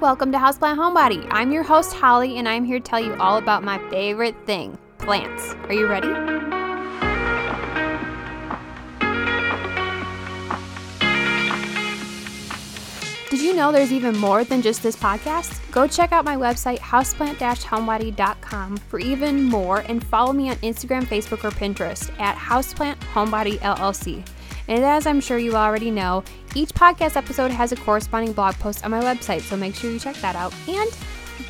Welcome to Houseplant Homebody. I'm your host, Holly, and I'm here to tell you all about my favorite thing plants. Are you ready? Did you know there's even more than just this podcast? Go check out my website, houseplant-homebody.com for even more and follow me on Instagram, Facebook, or Pinterest at Houseplant Homebody LLC. And as I'm sure you already know, each podcast episode has a corresponding blog post on my website, so make sure you check that out. And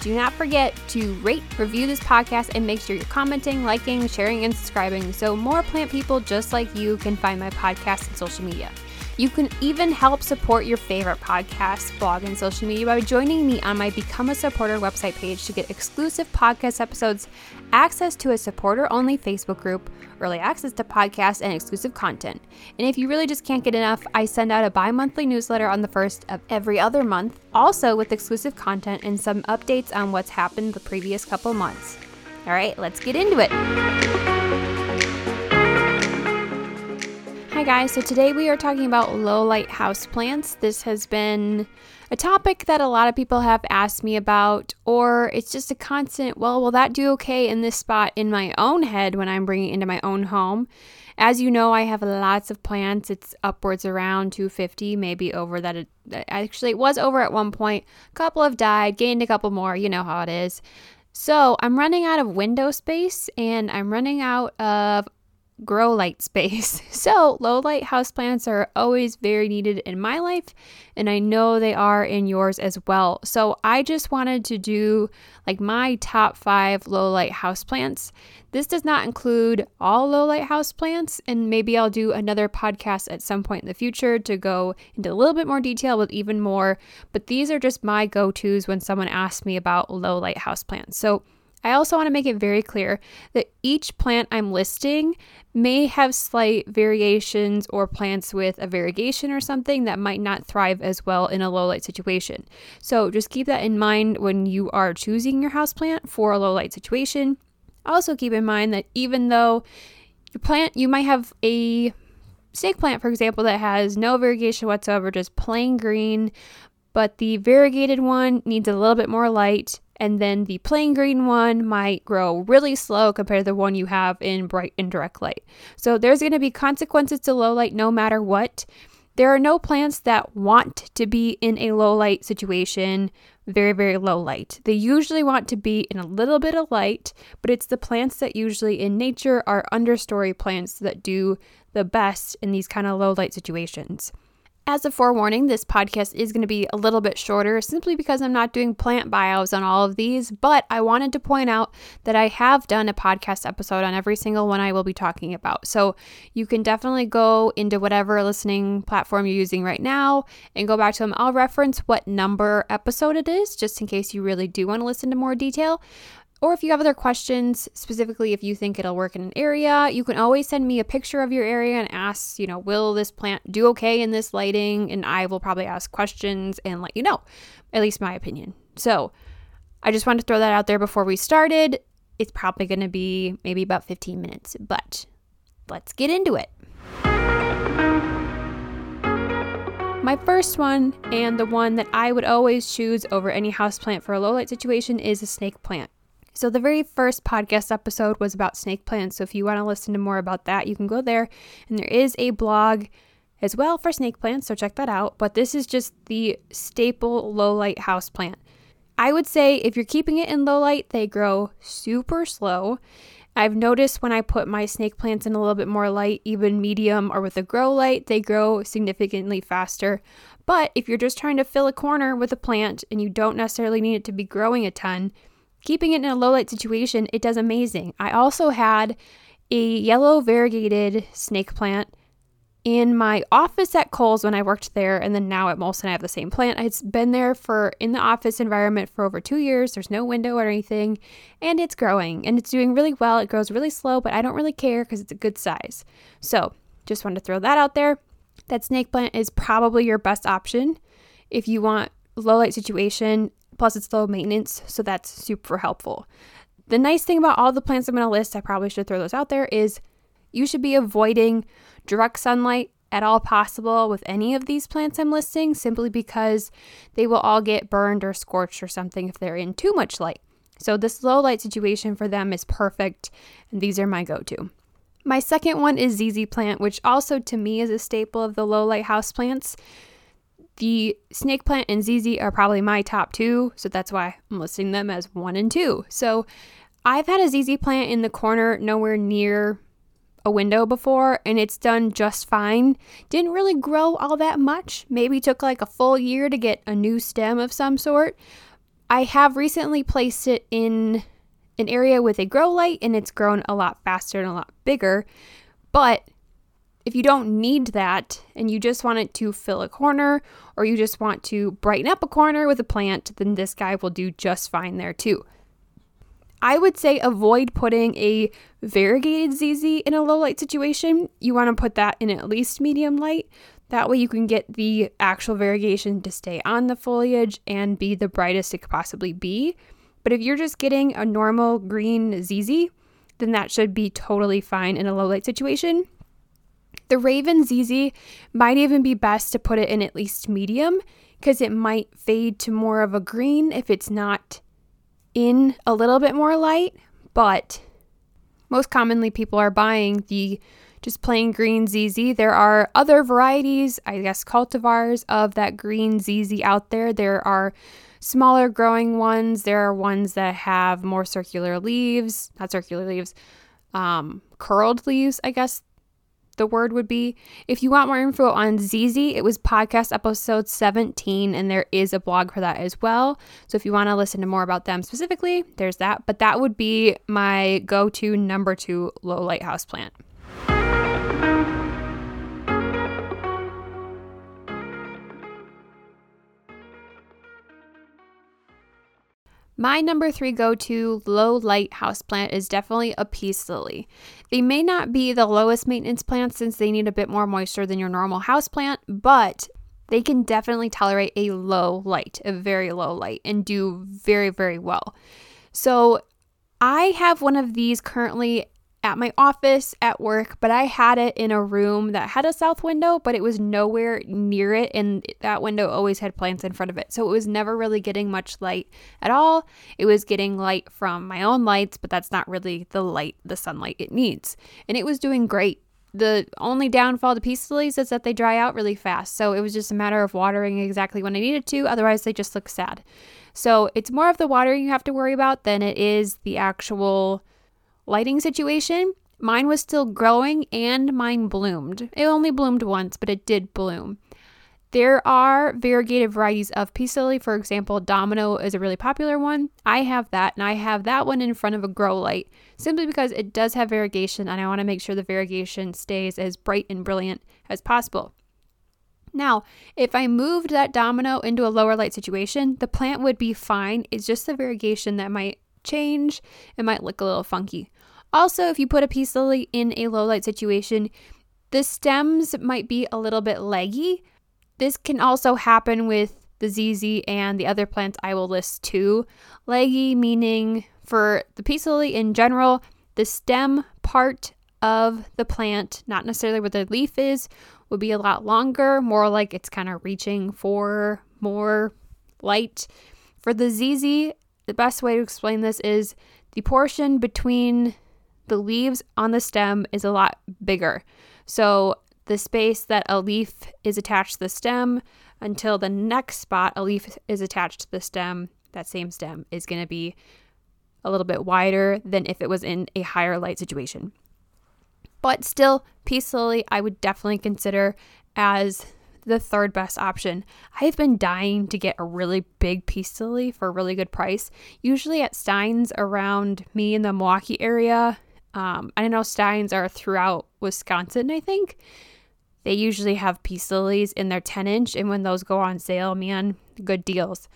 do not forget to rate, review this podcast, and make sure you're commenting, liking, sharing, and subscribing so more plant people just like you can find my podcast and social media. You can even help support your favorite podcast, blog, and social media by joining me on my Become a Supporter website page to get exclusive podcast episodes, access to a supporter only Facebook group, early access to podcasts, and exclusive content. And if you really just can't get enough, I send out a bi monthly newsletter on the first of every other month, also with exclusive content and some updates on what's happened the previous couple months. All right, let's get into it. Guys, so today we are talking about low light house plants. This has been a topic that a lot of people have asked me about, or it's just a constant, well, will that do okay in this spot in my own head when I'm bringing it into my own home? As you know, I have lots of plants. It's upwards around 250, maybe over that. It, actually, it was over at one point. A couple have died, gained a couple more. You know how it is. So I'm running out of window space and I'm running out of grow light space. So, low light houseplants are always very needed in my life, and I know they are in yours as well. So, I just wanted to do like my top five low light houseplants. This does not include all low light houseplants, and maybe I'll do another podcast at some point in the future to go into a little bit more detail with even more. But these are just my go tos when someone asks me about low light houseplants. So, I also want to make it very clear that each plant I'm listing may have slight variations or plants with a variegation or something that might not thrive as well in a low light situation. So just keep that in mind when you are choosing your house plant for a low light situation. Also keep in mind that even though your plant you might have a snake plant for example that has no variegation whatsoever, just plain green, but the variegated one needs a little bit more light and then the plain green one might grow really slow compared to the one you have in bright indirect light. So there's going to be consequences to low light no matter what. There are no plants that want to be in a low light situation, very, very low light. They usually want to be in a little bit of light, but it's the plants that usually in nature are understory plants that do the best in these kind of low light situations. As a forewarning, this podcast is going to be a little bit shorter simply because I'm not doing plant bios on all of these, but I wanted to point out that I have done a podcast episode on every single one I will be talking about. So you can definitely go into whatever listening platform you're using right now and go back to them. I'll reference what number episode it is just in case you really do want to listen to more detail. Or if you have other questions, specifically if you think it'll work in an area, you can always send me a picture of your area and ask, you know, will this plant do okay in this lighting? And I will probably ask questions and let you know, at least my opinion. So I just wanted to throw that out there before we started. It's probably going to be maybe about 15 minutes, but let's get into it. My first one, and the one that I would always choose over any houseplant for a low light situation, is a snake plant. So, the very first podcast episode was about snake plants. So, if you want to listen to more about that, you can go there. And there is a blog as well for snake plants, so check that out. But this is just the staple low light house plant. I would say if you're keeping it in low light, they grow super slow. I've noticed when I put my snake plants in a little bit more light, even medium or with a grow light, they grow significantly faster. But if you're just trying to fill a corner with a plant and you don't necessarily need it to be growing a ton, keeping it in a low light situation, it does amazing. I also had a yellow variegated snake plant in my office at Kohl's when I worked there, and then now at Molson, I have the same plant. It's been there for in the office environment for over two years. There's no window or anything, and it's growing and it's doing really well. It grows really slow, but I don't really care because it's a good size. So, just wanted to throw that out there. That snake plant is probably your best option if you want low light situation Plus, it's low maintenance, so that's super helpful. The nice thing about all the plants I'm going to list, I probably should throw those out there, is you should be avoiding direct sunlight at all possible with any of these plants I'm listing simply because they will all get burned or scorched or something if they're in too much light. So, this low light situation for them is perfect, and these are my go to. My second one is ZZ plant, which also to me is a staple of the low light house plants. The snake plant and ZZ are probably my top two, so that's why I'm listing them as one and two. So, I've had a ZZ plant in the corner nowhere near a window before and it's done just fine. Didn't really grow all that much. Maybe took like a full year to get a new stem of some sort. I have recently placed it in an area with a grow light and it's grown a lot faster and a lot bigger. But if you don't need that and you just want it to fill a corner or you just want to brighten up a corner with a plant, then this guy will do just fine there too. I would say avoid putting a variegated ZZ in a low light situation. You want to put that in at least medium light. That way you can get the actual variegation to stay on the foliage and be the brightest it could possibly be. But if you're just getting a normal green ZZ, then that should be totally fine in a low light situation. The Raven ZZ might even be best to put it in at least medium because it might fade to more of a green if it's not in a little bit more light, but most commonly people are buying the just plain green ZZ. There are other varieties, I guess cultivars of that green ZZ out there. There are smaller growing ones. There are ones that have more circular leaves, not circular leaves, um, curled leaves, I guess the word would be. If you want more info on ZZ, it was podcast episode 17, and there is a blog for that as well. So if you want to listen to more about them specifically, there's that. But that would be my go to number two low lighthouse plant. My number three go to low light house plant is definitely a peace lily. They may not be the lowest maintenance plant since they need a bit more moisture than your normal house plant, but they can definitely tolerate a low light, a very low light, and do very, very well. So I have one of these currently at my office at work, but I had it in a room that had a south window, but it was nowhere near it. And that window always had plants in front of it. So it was never really getting much light at all. It was getting light from my own lights, but that's not really the light, the sunlight it needs. And it was doing great. The only downfall to peace lilies is that they dry out really fast. So it was just a matter of watering exactly when I needed to. Otherwise, they just look sad. So it's more of the watering you have to worry about than it is the actual lighting situation, mine was still growing and mine bloomed. It only bloomed once, but it did bloom. There are variegated varieties of peace lily. For example, Domino is a really popular one. I have that, and I have that one in front of a grow light simply because it does have variegation, and I want to make sure the variegation stays as bright and brilliant as possible. Now, if I moved that domino into a lower light situation, the plant would be fine. It's just the variegation that might change. It might look a little funky. Also, if you put a peace lily in a low light situation, the stems might be a little bit leggy. This can also happen with the ZZ and the other plants I will list too. Leggy meaning for the peace lily in general, the stem part of the plant, not necessarily where the leaf is, would be a lot longer, more like it's kind of reaching for more light. For the ZZ, the best way to explain this is the portion between the leaves on the stem is a lot bigger. So the space that a leaf is attached to the stem until the next spot a leaf is attached to the stem, that same stem is going to be a little bit wider than if it was in a higher light situation. But still, peace lily I would definitely consider as the third best option. I've been dying to get a really big peace lily for a really good price. Usually at Stein's around me in the Milwaukee area, um, I know Steins are throughout Wisconsin, I think. They usually have peace lilies in their 10 inch, and when those go on sale, man, good deals.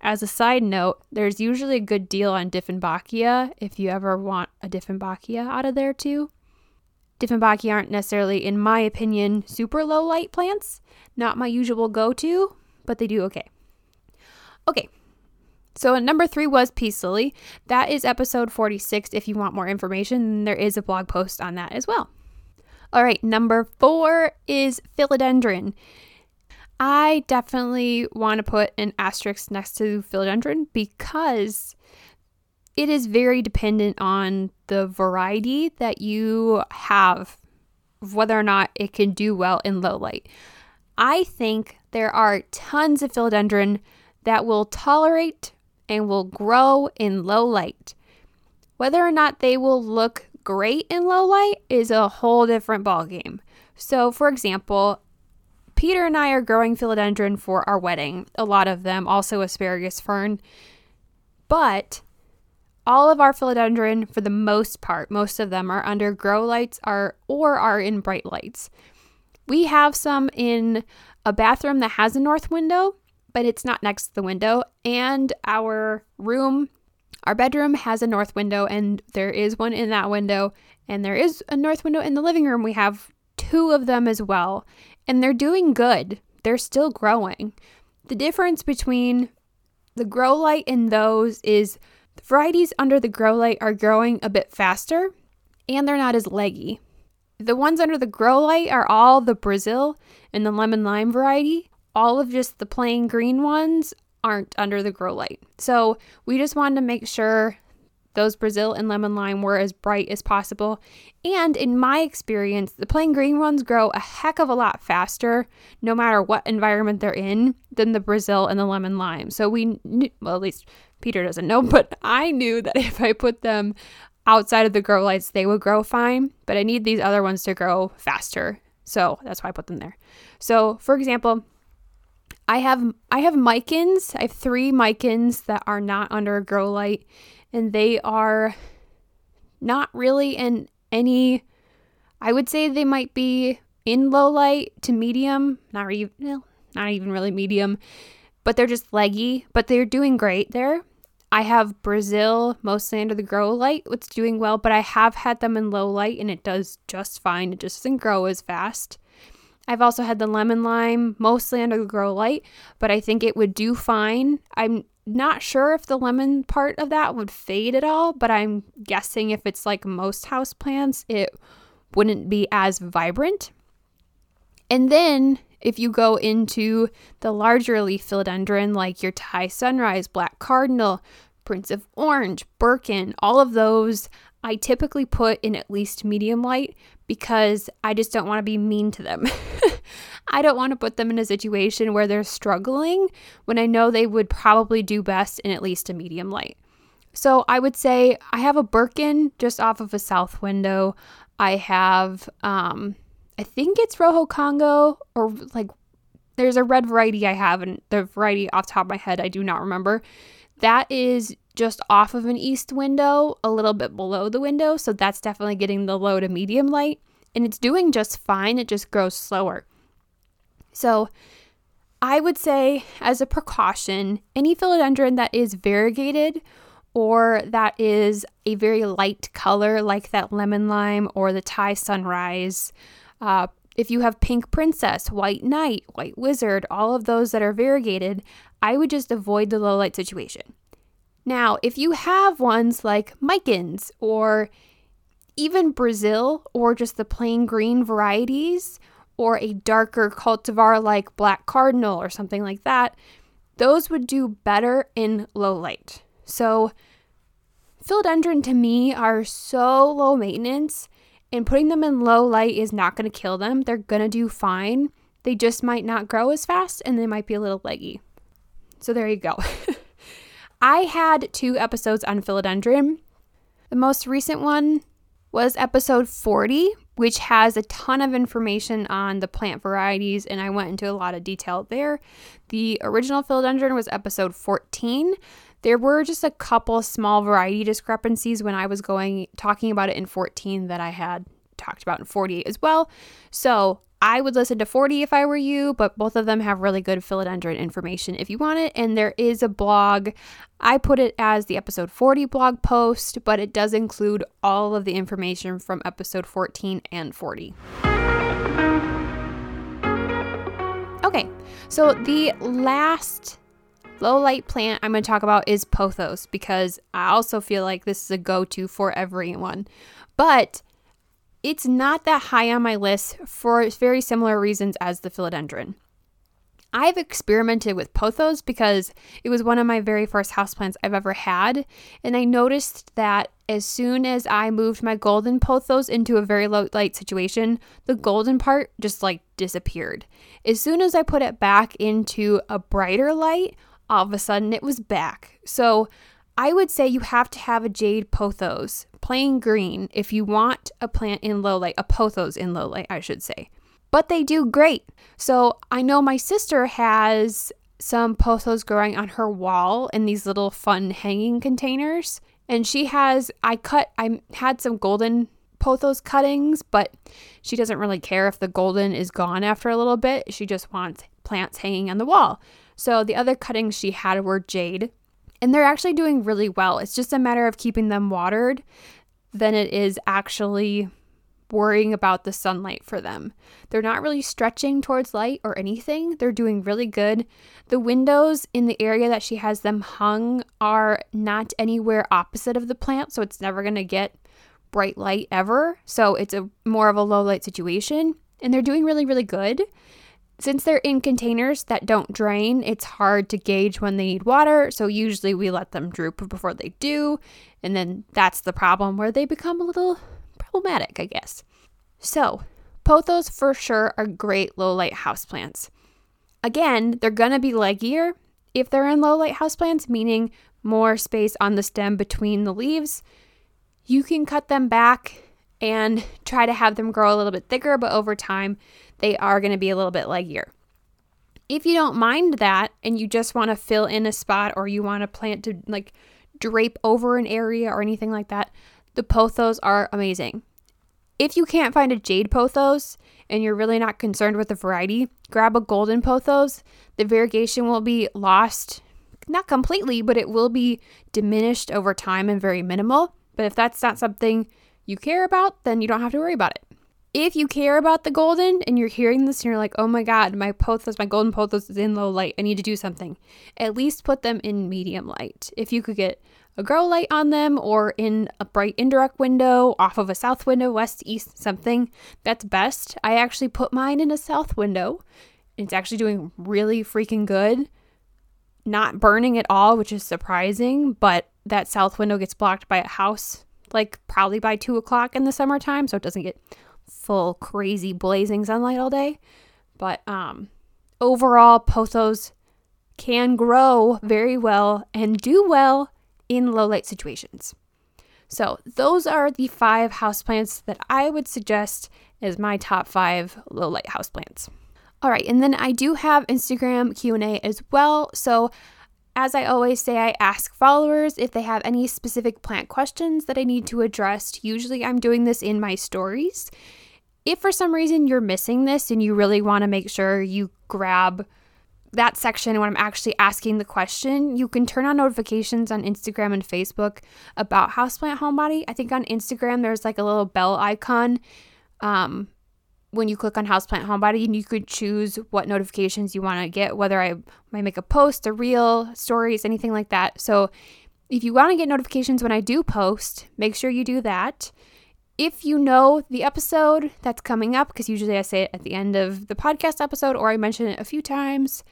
As a side note, there's usually a good deal on Dieffenbachia if you ever want a Dieffenbachia out of there too. Dieffenbachia aren't necessarily, in my opinion, super low light plants. Not my usual go to, but they do okay. Okay, so number three was Peace Lily. That is episode 46. If you want more information, there is a blog post on that as well. All right, number four is philodendron. I definitely want to put an asterisk next to philodendron because it is very dependent on the variety that you have, whether or not it can do well in low light. I think there are tons of philodendron that will tolerate and will grow in low light. Whether or not they will look great in low light is a whole different ballgame. So, for example, Peter and I are growing philodendron for our wedding, a lot of them, also asparagus fern. But all of our philodendron, for the most part, most of them are under grow lights are, or are in bright lights. We have some in a bathroom that has a north window, but it's not next to the window. And our room, our bedroom has a north window, and there is one in that window. And there is a north window in the living room. We have two of them as well. And they're doing good, they're still growing. The difference between the grow light and those is the varieties under the grow light are growing a bit faster and they're not as leggy. The ones under the grow light are all the Brazil and the lemon lime variety. All of just the plain green ones aren't under the grow light. So we just wanted to make sure those Brazil and lemon lime were as bright as possible. And in my experience, the plain green ones grow a heck of a lot faster, no matter what environment they're in, than the Brazil and the lemon lime. So we, knew, well, at least Peter doesn't know, but I knew that if I put them outside of the grow lights, they would grow fine. But I need these other ones to grow faster. So that's why I put them there. So, for example, I have I have micans. I have three micans that are not under a grow light, and they are not really in any. I would say they might be in low light to medium, not even well, not even really medium, but they're just leggy. But they're doing great there. I have Brazil mostly under the grow light, it's doing well, but I have had them in low light and it does just fine. It just doesn't grow as fast. I've also had the lemon lime mostly under the grow light, but I think it would do fine. I'm not sure if the lemon part of that would fade at all, but I'm guessing if it's like most house plants, it wouldn't be as vibrant. And then if you go into the larger leaf philodendron like your Thai sunrise, black cardinal, Prince of Orange, Birkin, all of those I typically put in at least medium light because I just don't want to be mean to them. I don't want to put them in a situation where they're struggling when I know they would probably do best in at least a medium light. So I would say I have a Birkin just off of a south window. I have, um, I think it's Rojo Congo or like there's a red variety I have, and the variety off top of my head I do not remember. That is just off of an east window, a little bit below the window. So that's definitely getting the low to medium light. And it's doing just fine. It just grows slower. So I would say, as a precaution, any philodendron that is variegated or that is a very light color, like that lemon lime or the Thai sunrise, uh, if you have pink princess, white knight, white wizard, all of those that are variegated, I would just avoid the low light situation. Now, if you have ones like Micans or even Brazil or just the plain green varieties or a darker cultivar like Black Cardinal or something like that, those would do better in low light. So, philodendron to me are so low maintenance, and putting them in low light is not going to kill them. They're going to do fine. They just might not grow as fast and they might be a little leggy. So, there you go. I had two episodes on philodendron. The most recent one was episode 40, which has a ton of information on the plant varieties, and I went into a lot of detail there. The original philodendron was episode 14. There were just a couple small variety discrepancies when I was going talking about it in 14 that I had talked about in 40 as well. So I would listen to 40 if I were you, but both of them have really good philodendron information if you want it. And there is a blog. I put it as the episode 40 blog post, but it does include all of the information from episode 14 and 40. Okay, so the last low light plant I'm going to talk about is pothos because I also feel like this is a go to for everyone. But it's not that high on my list for very similar reasons as the philodendron. I've experimented with pothos because it was one of my very first houseplants I've ever had. And I noticed that as soon as I moved my golden pothos into a very low light situation, the golden part just like disappeared. As soon as I put it back into a brighter light, all of a sudden it was back. So I would say you have to have a jade pothos, plain green, if you want a plant in low light, a pothos in low light, I should say but they do great. So I know my sister has some pothos growing on her wall in these little fun hanging containers. And she has, I cut, I had some golden pothos cuttings, but she doesn't really care if the golden is gone after a little bit. She just wants plants hanging on the wall. So the other cuttings she had were jade, and they're actually doing really well. It's just a matter of keeping them watered than it is actually worrying about the sunlight for them. They're not really stretching towards light or anything. They're doing really good. The windows in the area that she has them hung are not anywhere opposite of the plant, so it's never going to get bright light ever. So it's a more of a low light situation, and they're doing really really good. Since they're in containers that don't drain, it's hard to gauge when they need water, so usually we let them droop before they do, and then that's the problem where they become a little problematic, I guess. So, pothos for sure are great low light houseplants. Again, they're to be leggier if they're in low light houseplants, meaning more space on the stem between the leaves. You can cut them back and try to have them grow a little bit thicker, but over time, they are going to be a little bit leggier. If you don't mind that and you just want to fill in a spot or you want a plant to like drape over an area or anything like that, the pothos are amazing. If you can't find a jade pothos and you're really not concerned with the variety, grab a golden pothos. The variegation will be lost, not completely, but it will be diminished over time and very minimal. But if that's not something you care about, then you don't have to worry about it. If you care about the golden and you're hearing this and you're like, oh my god, my pothos, my golden pothos is in low light, I need to do something, at least put them in medium light. If you could get a grow light on them or in a bright indirect window off of a south window, west, east, something. That's best. I actually put mine in a south window. It's actually doing really freaking good. Not burning at all, which is surprising, but that south window gets blocked by a house like probably by two o'clock in the summertime, so it doesn't get full crazy blazing sunlight all day. But um overall pothos can grow very well and do well in low light situations. So, those are the five houseplants that I would suggest as my top 5 low light houseplants. All right, and then I do have Instagram Q&A as well. So, as I always say, I ask followers if they have any specific plant questions that I need to address. Usually, I'm doing this in my stories. If for some reason you're missing this and you really want to make sure you grab that section when I'm actually asking the question, you can turn on notifications on Instagram and Facebook about Houseplant Homebody. I think on Instagram there's like a little bell icon um, when you click on Houseplant Homebody, you could choose what notifications you want to get, whether I might make a post, a reel, stories, anything like that. So if you want to get notifications when I do post, make sure you do that. If you know the episode that's coming up, because usually I say it at the end of the podcast episode or I mention it a few times,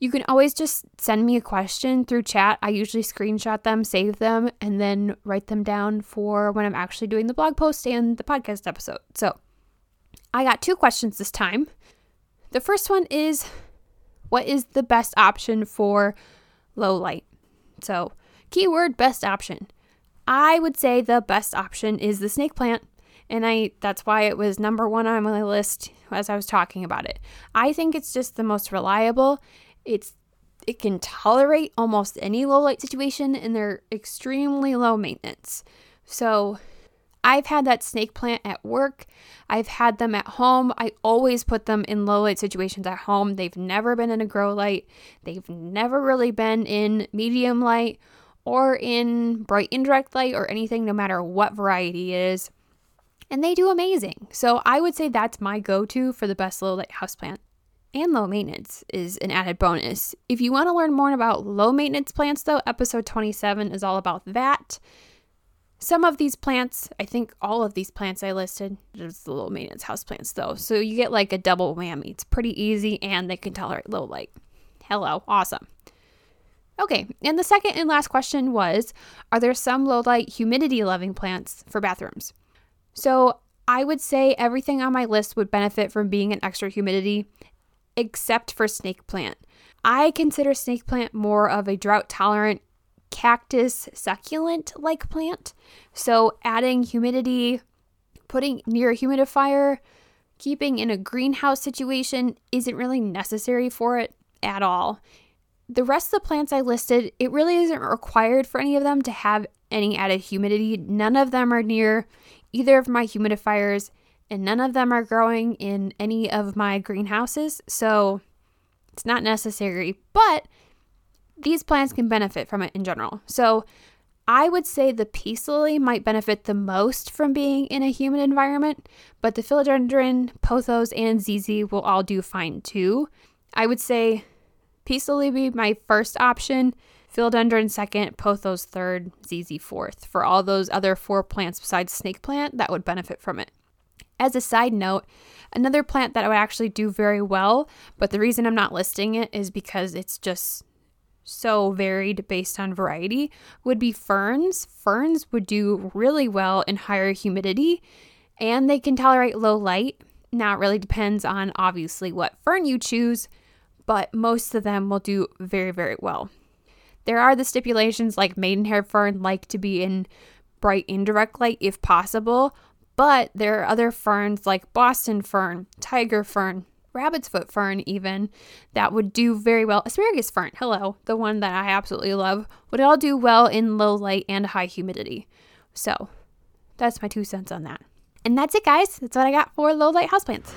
you can always just send me a question through chat. I usually screenshot them, save them, and then write them down for when I'm actually doing the blog post and the podcast episode. So I got two questions this time. The first one is What is the best option for low light? So, keyword best option. I would say the best option is the snake plant. And I that's why it was number 1 on my list as I was talking about it. I think it's just the most reliable. It's it can tolerate almost any low light situation and they're extremely low maintenance. So I've had that snake plant at work. I've had them at home. I always put them in low light situations at home. They've never been in a grow light. They've never really been in medium light or in bright indirect light or anything, no matter what variety is. And they do amazing. So I would say that's my go to for the best low light houseplant. And low maintenance is an added bonus. If you want to learn more about low maintenance plants, though, episode 27 is all about that. Some of these plants, I think all of these plants I listed, just the low maintenance house plants though. So you get like a double whammy. It's pretty easy and they can tolerate low light. Hello, awesome. Okay, and the second and last question was Are there some low light humidity loving plants for bathrooms? So I would say everything on my list would benefit from being in extra humidity except for snake plant. I consider snake plant more of a drought tolerant cactus succulent like plant. So adding humidity, putting near a humidifier, keeping in a greenhouse situation isn't really necessary for it at all. The rest of the plants I listed, it really isn't required for any of them to have any added humidity. None of them are near either of my humidifiers, and none of them are growing in any of my greenhouses. So it's not necessary, but these plants can benefit from it in general. So I would say the peace lily might benefit the most from being in a humid environment, but the philodendron, pothos, and ZZ will all do fine too. I would say peace lily be my first option, philodendron second, pothos third, ZZ fourth. For all those other four plants besides snake plant that would benefit from it. As a side note, another plant that would actually do very well, but the reason I'm not listing it is because it's just so varied based on variety would be ferns. Ferns would do really well in higher humidity and they can tolerate low light. Now, it really depends on obviously what fern you choose, but most of them will do very, very well. There are the stipulations like maidenhair fern like to be in bright indirect light if possible, but there are other ferns like Boston fern, tiger fern, rabbit's foot fern, even that would do very well. Asparagus fern, hello, the one that I absolutely love, would all do well in low light and high humidity. So that's my two cents on that. And that's it, guys. That's what I got for low light houseplants.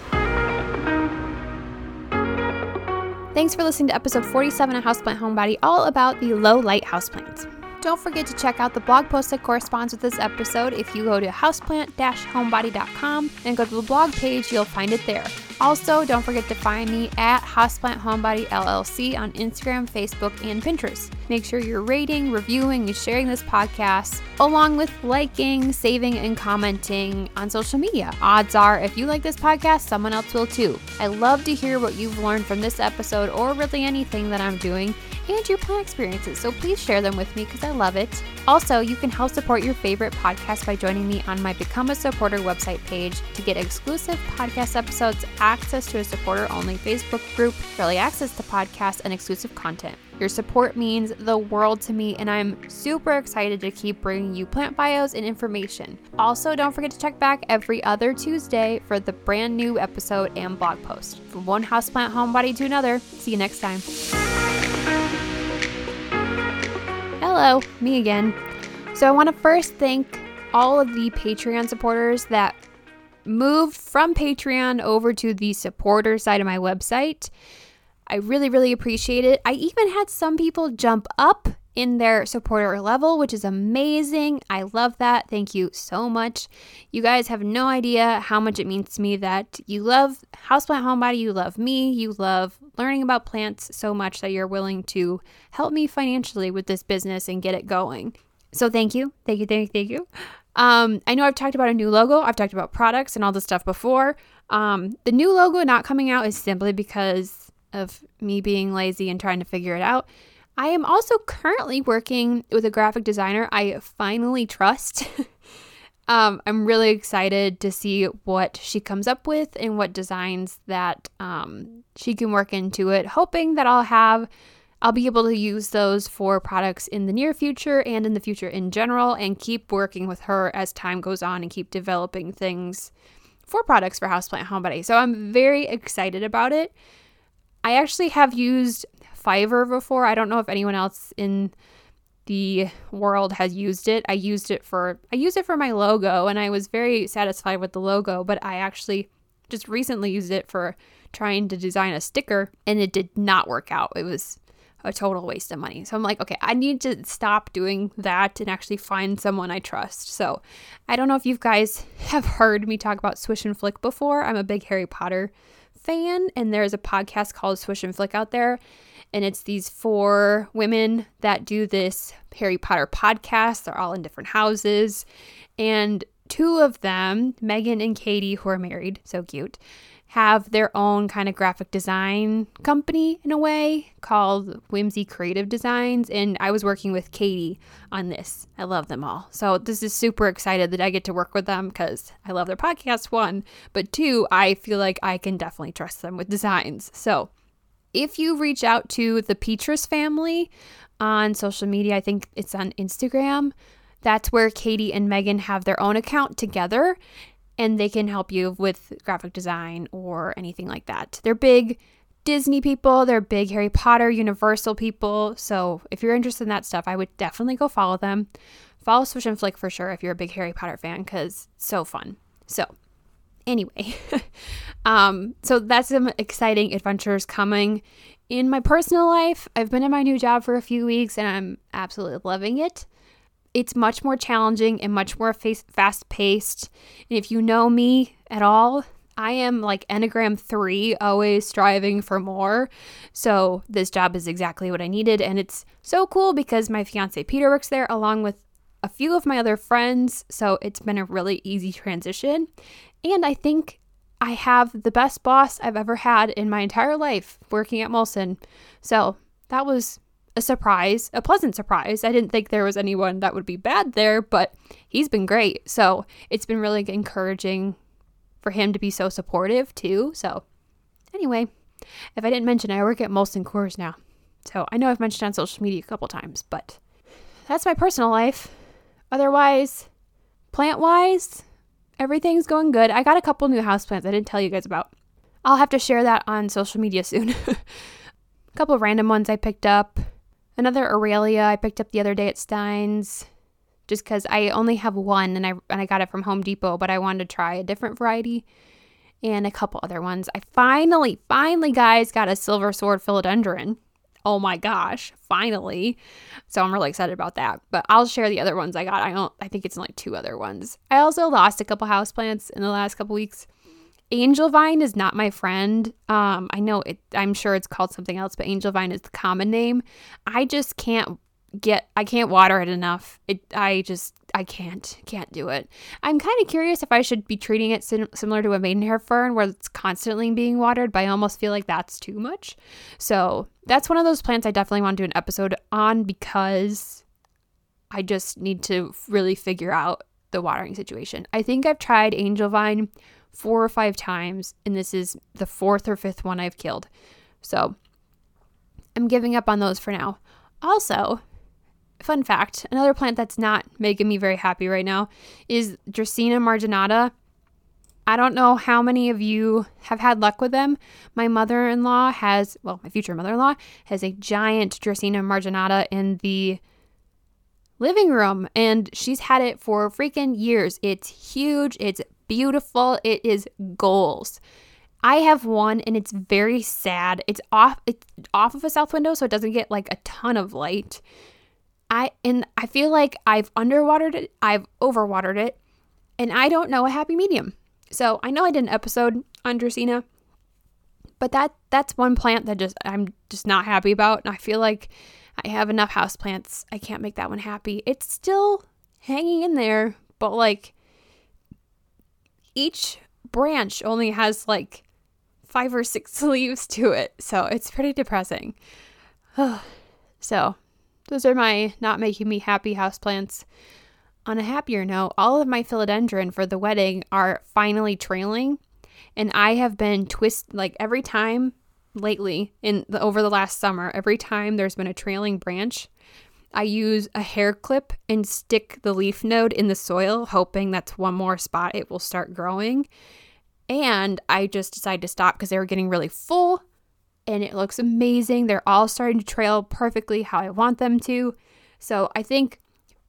Thanks for listening to episode 47 of Houseplant Homebody, all about the low light houseplants. Don't forget to check out the blog post that corresponds with this episode. If you go to houseplant-homebody.com and go to the blog page, you'll find it there. Also, don't forget to find me at Houseplant Homebody LLC on Instagram, Facebook, and Pinterest. Make sure you're rating, reviewing, and sharing this podcast, along with liking, saving, and commenting on social media. Odds are, if you like this podcast, someone else will too. I love to hear what you've learned from this episode or really anything that I'm doing and your plant experiences, so please share them with me because I love it. Also, you can help support your favorite podcast by joining me on my Become a Supporter website page to get exclusive podcast episodes, access to a supporter only Facebook group, early access to podcasts, and exclusive content. Your support means the world to me, and I'm super excited to keep bringing you plant bios and information. Also, don't forget to check back every other Tuesday for the brand new episode and blog post. From one houseplant homebody to another, see you next time. Hello, me again. So I want to first thank all of the Patreon supporters that moved from Patreon over to the supporter side of my website. I really, really appreciate it. I even had some people jump up in their supporter level, which is amazing. I love that. Thank you so much. You guys have no idea how much it means to me that you love Houseplant Homebody, you love me, you love learning about plants so much that you're willing to help me financially with this business and get it going. So thank you. Thank you, thank you, thank you. Um, I know I've talked about a new logo, I've talked about products and all this stuff before. Um, the new logo not coming out is simply because of me being lazy and trying to figure it out. I am also currently working with a graphic designer I finally trust. um, I'm really excited to see what she comes up with and what designs that um, she can work into it, hoping that I'll have. I'll be able to use those for products in the near future and in the future in general, and keep working with her as time goes on and keep developing things for products for Houseplant Homebody. So I'm very excited about it. I actually have used Fiverr before. I don't know if anyone else in the world has used it. I used it for I used it for my logo and I was very satisfied with the logo, but I actually just recently used it for trying to design a sticker and it did not work out. It was a total waste of money. So I'm like, okay, I need to stop doing that and actually find someone I trust. So I don't know if you guys have heard me talk about Swish and Flick before. I'm a big Harry Potter fan and there's a podcast called Swish and Flick out there And it's these four women that do this Harry Potter podcast. They're all in different houses. And two of them, Megan and Katie, who are married, so cute, have their own kind of graphic design company in a way called Whimsy Creative Designs. And I was working with Katie on this. I love them all. So this is super excited that I get to work with them because I love their podcast, one. But two, I feel like I can definitely trust them with designs. So if you reach out to the Petrus family on social media, I think it's on Instagram. That's where Katie and Megan have their own account together and they can help you with graphic design or anything like that. They're big Disney people, they're big Harry Potter, Universal people. So if you're interested in that stuff, I would definitely go follow them. Follow Swish and Flick for sure if you're a big Harry Potter fan because so fun. So anyway, um, so that's some exciting adventures coming. In my personal life, I've been in my new job for a few weeks and I'm absolutely loving it it's much more challenging and much more fast paced. And if you know me at all, I am like Enneagram 3, always striving for more. So this job is exactly what I needed. And it's so cool because my fiance Peter works there along with a few of my other friends. So it's been a really easy transition. And I think I have the best boss I've ever had in my entire life working at Molson. So that was a surprise, a pleasant surprise. I didn't think there was anyone that would be bad there, but he's been great. So it's been really encouraging for him to be so supportive too. So, anyway, if I didn't mention, I work at Molson Coors now. So I know I've mentioned on social media a couple times, but that's my personal life. Otherwise, plant wise, everything's going good. I got a couple new houseplants I didn't tell you guys about. I'll have to share that on social media soon. a couple random ones I picked up. Another Aralia I picked up the other day at Stein's just because I only have one and I, and I got it from Home Depot, but I wanted to try a different variety and a couple other ones. I finally, finally, guys, got a silver sword philodendron. Oh my gosh, finally. So I'm really excited about that. But I'll share the other ones I got. I don't I think it's like two other ones. I also lost a couple houseplants in the last couple weeks. Angel vine is not my friend. Um, I know it. I'm sure it's called something else, but angel vine is the common name. I just can't get. I can't water it enough. It. I just. I can't. Can't do it. I'm kind of curious if I should be treating it sim- similar to a maidenhair fern, where it's constantly being watered. But I almost feel like that's too much. So that's one of those plants I definitely want to do an episode on because I just need to really figure out the watering situation. I think I've tried angel vine four or five times, and this is the fourth or fifth one I've killed. So I'm giving up on those for now. Also, fun fact another plant that's not making me very happy right now is Dracaena marginata. I don't know how many of you have had luck with them. My mother in law has, well, my future mother in law has a giant Dracaena marginata in the living room, and she's had it for freaking years. It's huge, it's beautiful. It is goals. I have one and it's very sad. It's off it's off of a south window so it doesn't get like a ton of light. I and I feel like I've underwatered it, I've overwatered it, and I don't know a happy medium. So I know I did an episode on Dracaena, but that that's one plant that just I'm just not happy about. And I feel like I have enough houseplants. I can't make that one happy. It's still hanging in there, but like each branch only has like five or six leaves to it. So it's pretty depressing. so those are my not making me happy houseplants. On a happier note, all of my philodendron for the wedding are finally trailing. And I have been twist like every time lately in the over the last summer, every time there's been a trailing branch, I use a hair clip and stick the leaf node in the soil, hoping that's one more spot it will start growing. And I just decided to stop because they were getting really full and it looks amazing. They're all starting to trail perfectly how I want them to. So I think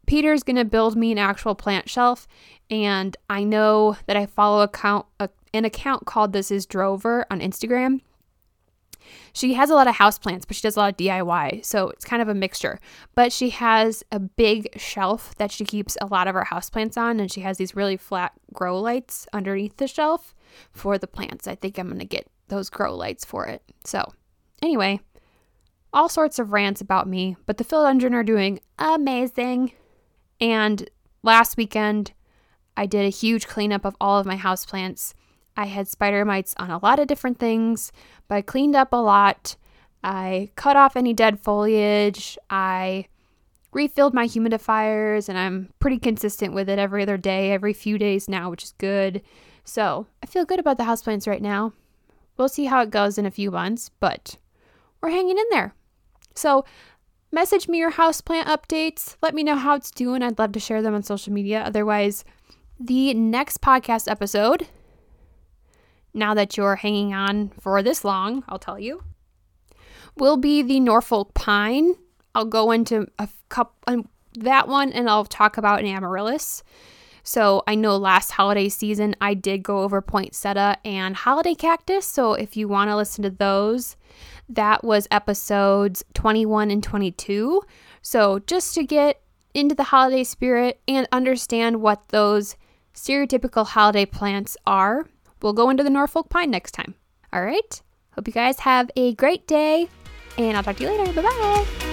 Peter's going to build me an actual plant shelf. And I know that I follow account, a, an account called This Is Drover on Instagram. She has a lot of houseplants, but she does a lot of DIY. So it's kind of a mixture. But she has a big shelf that she keeps a lot of her houseplants on. And she has these really flat grow lights underneath the shelf for the plants. I think I'm going to get those grow lights for it. So, anyway, all sorts of rants about me, but the philodendron are doing amazing. And last weekend, I did a huge cleanup of all of my houseplants. I had spider mites on a lot of different things, but I cleaned up a lot. I cut off any dead foliage. I refilled my humidifiers, and I'm pretty consistent with it every other day, every few days now, which is good. So I feel good about the houseplants right now. We'll see how it goes in a few months, but we're hanging in there. So message me your houseplant updates. Let me know how it's doing. I'd love to share them on social media. Otherwise, the next podcast episode, now that you're hanging on for this long, I'll tell you, will be the Norfolk pine. I'll go into a couple um, that one and I'll talk about an amaryllis. So I know last holiday season I did go over poinsettia and holiday cactus. So if you want to listen to those, that was episodes 21 and 22. So just to get into the holiday spirit and understand what those stereotypical holiday plants are, we'll go into the Norfolk pine next time. All right. Hope you guys have a great day, and I'll talk to you later. Bye bye.